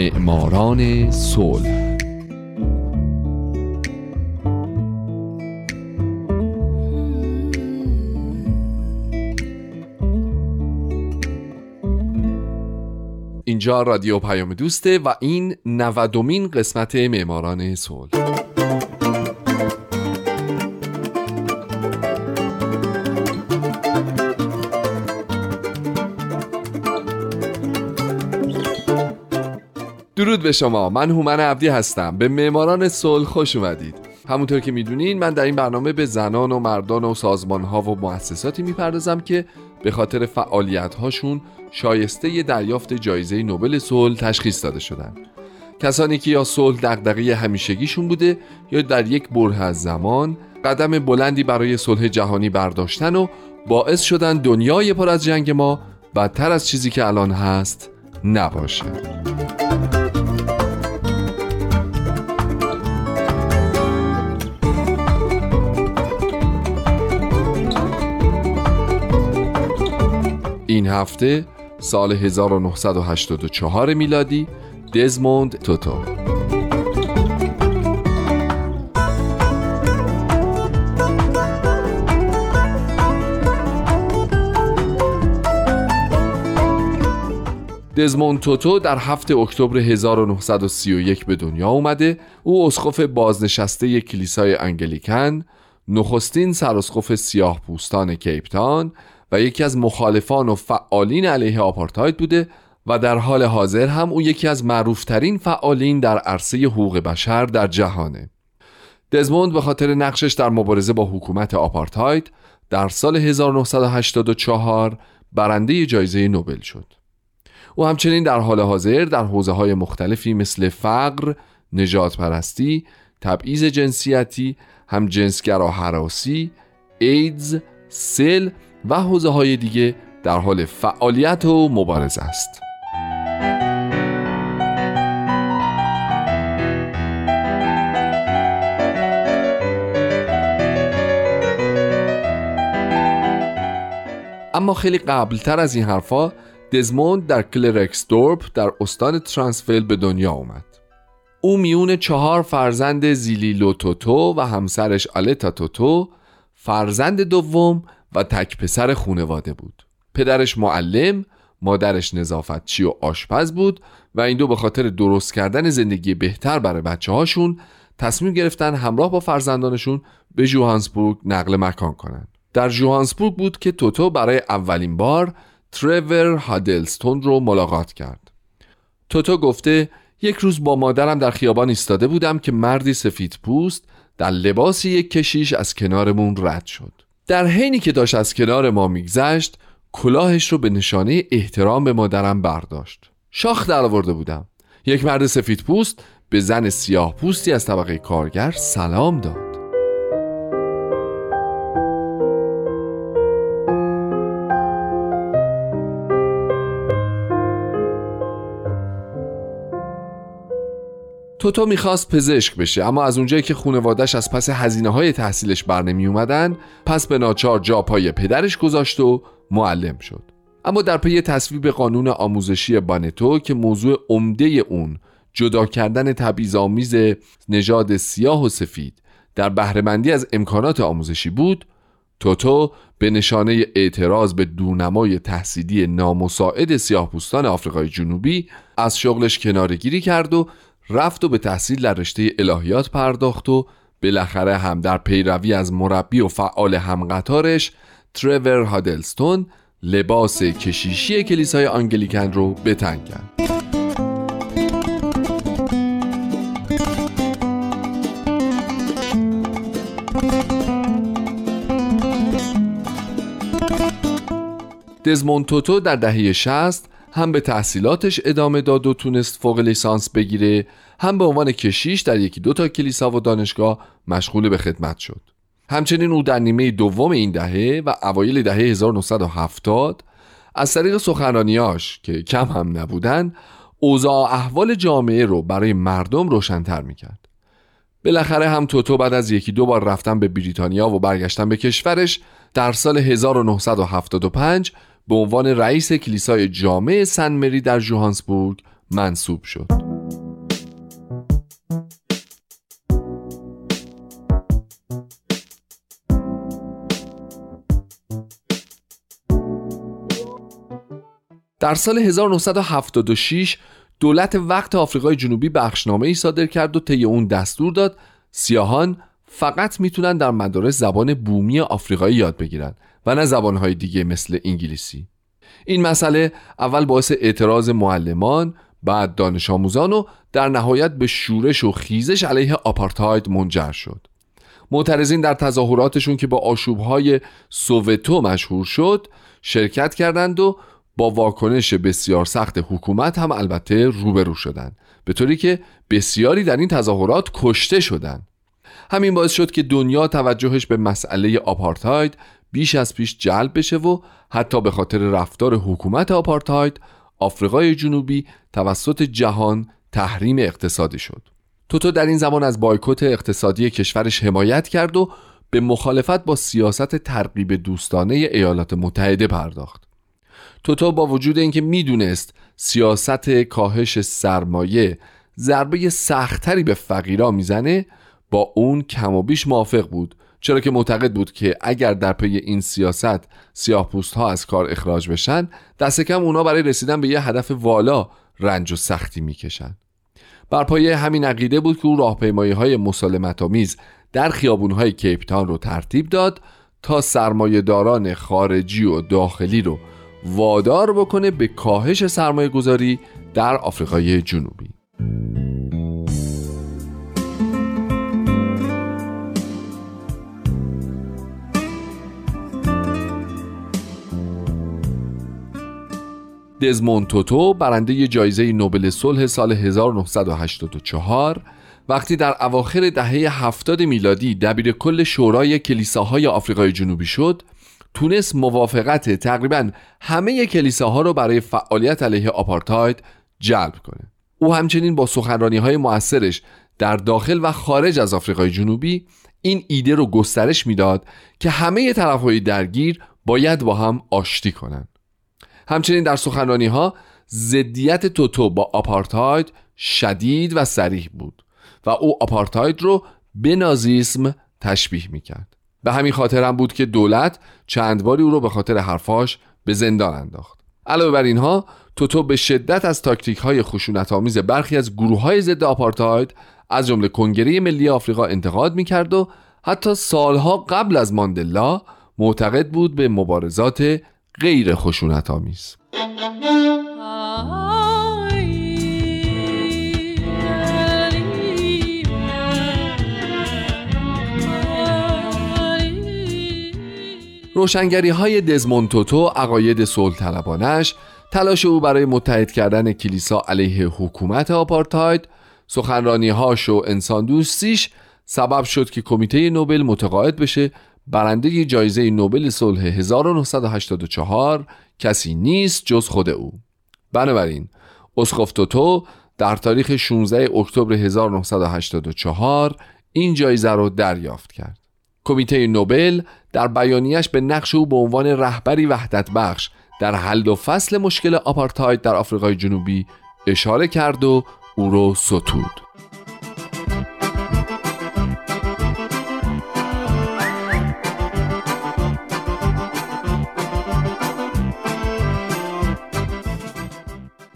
معماران صلح. اینجا رادیو پیام دوسته و این نودمین قسمت معماران صلح. درود به شما. من هومن عبدی هستم. به معماران صلح خوش اومدید. همونطور که می‌دونین من در این برنامه به زنان و مردان و سازمان ها و مؤسساتی می‌پردازم که به خاطر فعالیت هاشون شایسته دریافت جایزه نوبل صلح تشخیص داده شدن. کسانی که یا صلح دغدغه همیشگیشون بوده یا در یک بره از زمان قدم بلندی برای صلح جهانی برداشتن و باعث شدن دنیای پر از جنگ ما بدتر از چیزی که الان هست نباشه. هفته سال 1984 میلادی دزموند توتو. دزموند توتو در هفته اکتبر 1931 به دنیا اومده. او اسقف بازنشسته کلیسای انگلیکن نخستین سراسقف سیاه پوستان کیپتان و یکی از مخالفان و فعالین علیه آپارتاید بوده و در حال حاضر هم او یکی از معروفترین فعالین در عرصه حقوق بشر در جهانه. دزموند به خاطر نقشش در مبارزه با حکومت آپارتاید در سال 1984 برنده جایزه نوبل شد. او همچنین در حال حاضر در حوزه های مختلفی مثل فقر، نجات پرستی، تبعیض جنسیتی، جنسگرا حراسی، ایدز، سل و حوزه های دیگه در حال فعالیت و مبارزه است. اما خیلی قبلتر از این حرفا دزموند در کلرکسدورپ در استان ترانسفیل به دنیا اومد او میون چهار فرزند زیلیلو توتو و همسرش آلتا توتو فرزند دوم و تک پسر خونواده بود. پدرش معلم مادرش نظافتچی و آشپز بود و این دو به خاطر درست کردن زندگی بهتر برای بچه هاشون تصمیم گرفتن همراه با فرزندانشون به جوهانسبورگ نقل مکان کنند. در جوهانسبورگ بود که توتو برای اولین بار ترور هادلستون رو ملاقات کرد. توتو گفته یک روز با مادرم در خیابان ایستاده بودم که مردی سفید پوست در لباس یک کشیش از کنارمون رد شد. در حینی که داشت از کنار ما میگذشت کلاهش رو به نشانه احترام به مادرم برداشت. شاخ در آورده بودم. یک مرد سفید پوست به زن سیاه پوستی از طبقه کارگر سلام داد. توتو می‌خواست پزشک بشه اما از اونجایی که خونوادش از پس هزینه های تحصیلش بر نمی اومدن پس به ناچار جا پای پدرش گذاشت و معلم شد. اما در پی تصویب قانون آموزشی بانتو که موضوع عمده اون جدا کردن تبعیض‌آمیز نژاد سیاه و سفید در بهرهمندی از امکانات آموزشی بود توتو به نشانه اعتراض به دونمای تحصیلی نامساعد سیاه پوستان آفریقای جنوبی از شغلش کنارگیری کرد و رفت و به تحصیل در رشته الهیات پرداخت و بالاخره هم در پیروی از مربی و فعال همقطارش ترور هادلستون لباس کشیشی کلیسای آنگلیکن رو بتن کرد. دزموند توتو در دهه 60 هم به تحصیلاتش ادامه داد و تونست فوق لیسانس بگیره هم به عنوان کشیش در یکی دو تا کلیسا و دانشگاه مشغول به خدمت شد. همچنین او در نیمه دوم این دهه و اوایل دهه 1970 از طریق سخنرانیاش که کم هم نبودن اوضاع احوال جامعه رو برای مردم روشنتر می‌کرد. بالاخره هم توتو بعد از یکی دو بار رفتن به بریتانیا و برگشتن به کشورش در سال 1975 به عنوان رئیس کلیسای جامع سن مری در جوهانسبورگ منصوب شد. در سال 1976 دولت وقت آفریقای جنوبی بخشنامه ای صادر کرد و طی اون دستور داد سیاهان فقط می‌تونن در مدارس زبان بومی آفریقایی یاد بگیرن و نه زبانهای دیگه مثل انگلیسی. این مسئله اول باعث اعتراض معلمان بعد دانش آموزان و در نهایت به شورش و خیزش علیه آپارتاید منجر شد. معترضین در تظاهراتشون که با آشوبهای سووتو مشهور شد شرکت کردند و با واکنش بسیار سخت حکومت هم البته روبرو شدند به طوری که بسیاری در این تظاهرات کشته شدند. همین باعث شد که دنیا توجهش به مسئله آپارتاید بیش از پیش جلب بشه و حتی به خاطر رفتار حکومت آپارتاید آفریقای جنوبی توسط جهان تحریم اقتصادی شد. توتو در این زمان از بایکوت اقتصادی کشورش حمایت کرد و به مخالفت با سیاست ترغیب دوستانه ایالات متحده پرداخت. توتو با وجود اینکه می‌دونست سیاست کاهش سرمایه ضربه سختتری به فقیرا می‌زنه با اون کم و بیش موافق بود چرا که معتقد بود که اگر در پی این سیاست سیاه پوست ها از کار اخراج بشن دست کم اونا برای رسیدن به یه هدف والا رنج و سختی می‌کشن. بر پایه همین عقیده بود که او راهپیمایی های مسالمت آمیز در خیابون های کیپتان رو ترتیب داد تا سرمایه خارجی و داخلی رو وادار بکنه به کاهش سرمایه گذاری در آفریقای جنوبی. دزموند توتو برنده جایزه نوبل صلح سال 1984 وقتی در اواخر دهه 70 میلادی دبیر کل شورای کلیساهای آفریقای جنوبی شد تونست موافقت تقریبا همه کلیساها رو برای فعالیت علیه آپارتاید جلب کنه او همچنین با سخنرانی های موثرش در داخل و خارج از آفریقای جنوبی این ایده رو گسترش می‌داد که همه طرف های درگیر باید با هم آشتی کنند. همچنین در سخنرانی ها زدیت توتو با آپارتاید شدید و سریح بود و او آپارتاید رو به نازیسم تشبیه می‌کرد. به همین خاطر هم بود که دولت چند باری او رو به خاطر حرفاش به زندان انداخت. علاوه بر اینها توتو به شدت از تاکتیک های خشونت آمیز برخی از گروه های ضد آپارتاید از جمله کنگره ملی آفریقا انتقاد می‌کرد و حتی سالها قبل از ماندلا معتقد بود به مبارزات غیر خشونت آمیز. روشنگری های دزمونتوتو عقاید صلح طلبانش تلاش او برای متحد کردن کلیسا علیه حکومت آپارتاید سخنرانی هاش و انسان دوستیش سبب شد که کمیته نوبل متقاعد بشه برنده جایزه نوبل صلح 1984 کسی نیست جز خود او. بنابراین اسقف توتو در تاریخ 16 اکتبر 1984 این جایزه را دریافت کرد. کمیته نوبل در بیانیش به نقش او به عنوان رهبری وحدت بخش در حل و فصل مشکل آپارتاید در آفریقای جنوبی اشاره کرد و او را ستود.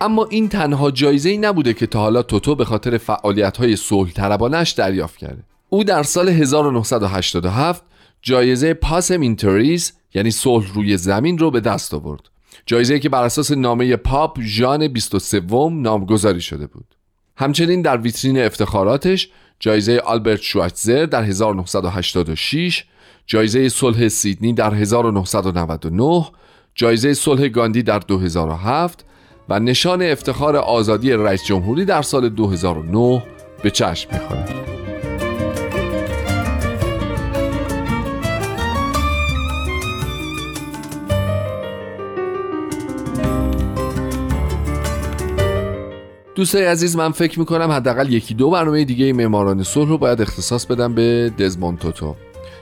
اما این تنها جایزه ای نبوده که تا حالا توتو به خاطر فعالیت های صلح طلبانش دریافت کرده. او در سال 1987 جایزه پاسم اینتریز یعنی صلح روی زمین رو به دست آورد. جایزه که بر اساس نامه پاپ ژان 23 نامگذاری شده بود. همچنین در ویترین افتخاراتش جایزه آلبرت شوایتزر در 1986 جایزه صلح سیدنی در 1999 جایزه صلح گاندی در 2007 و نشان افتخار آزادی رئیس جمهوری در سال 2009 به چشم می‌خورد. دوستای عزیز من فکر می‌کنم حداقل یکی دو برنامه دیگه معماران صلح رو باید اختصاص بدم به دزموند توتو.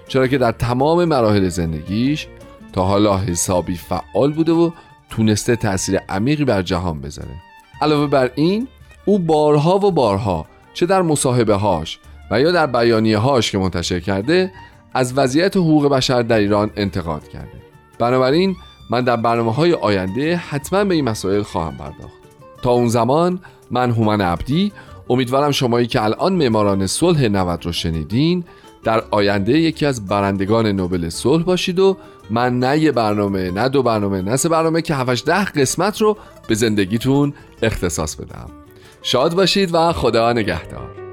چرا که در تمام مراحل زندگیش تا حالا حسابی فعال بوده و تونسته تاثیر عمیقی بر جهان بذاره. علاوه بر این او بارها و بارها چه در مصاحبه هاش و یا در بیانیه هاش که منتشر کرده از وضعیت حقوق بشر در ایران انتقاد کرده. بنابراین من در برنامه های آینده حتما به این مسائل خواهم پرداخت. تا اون زمان من هومن عبدی امیدوارم شمایی که الان معماران صلح 90 رو شنیدین در آینده یکی از برندگان نوبل صلح باشید و من نه یه برنامه نه دو برنامه نه سه برنامه که 7 ده قسمت رو به زندگیتون اختصاص بدم. شاد باشید و خدا نگهدار.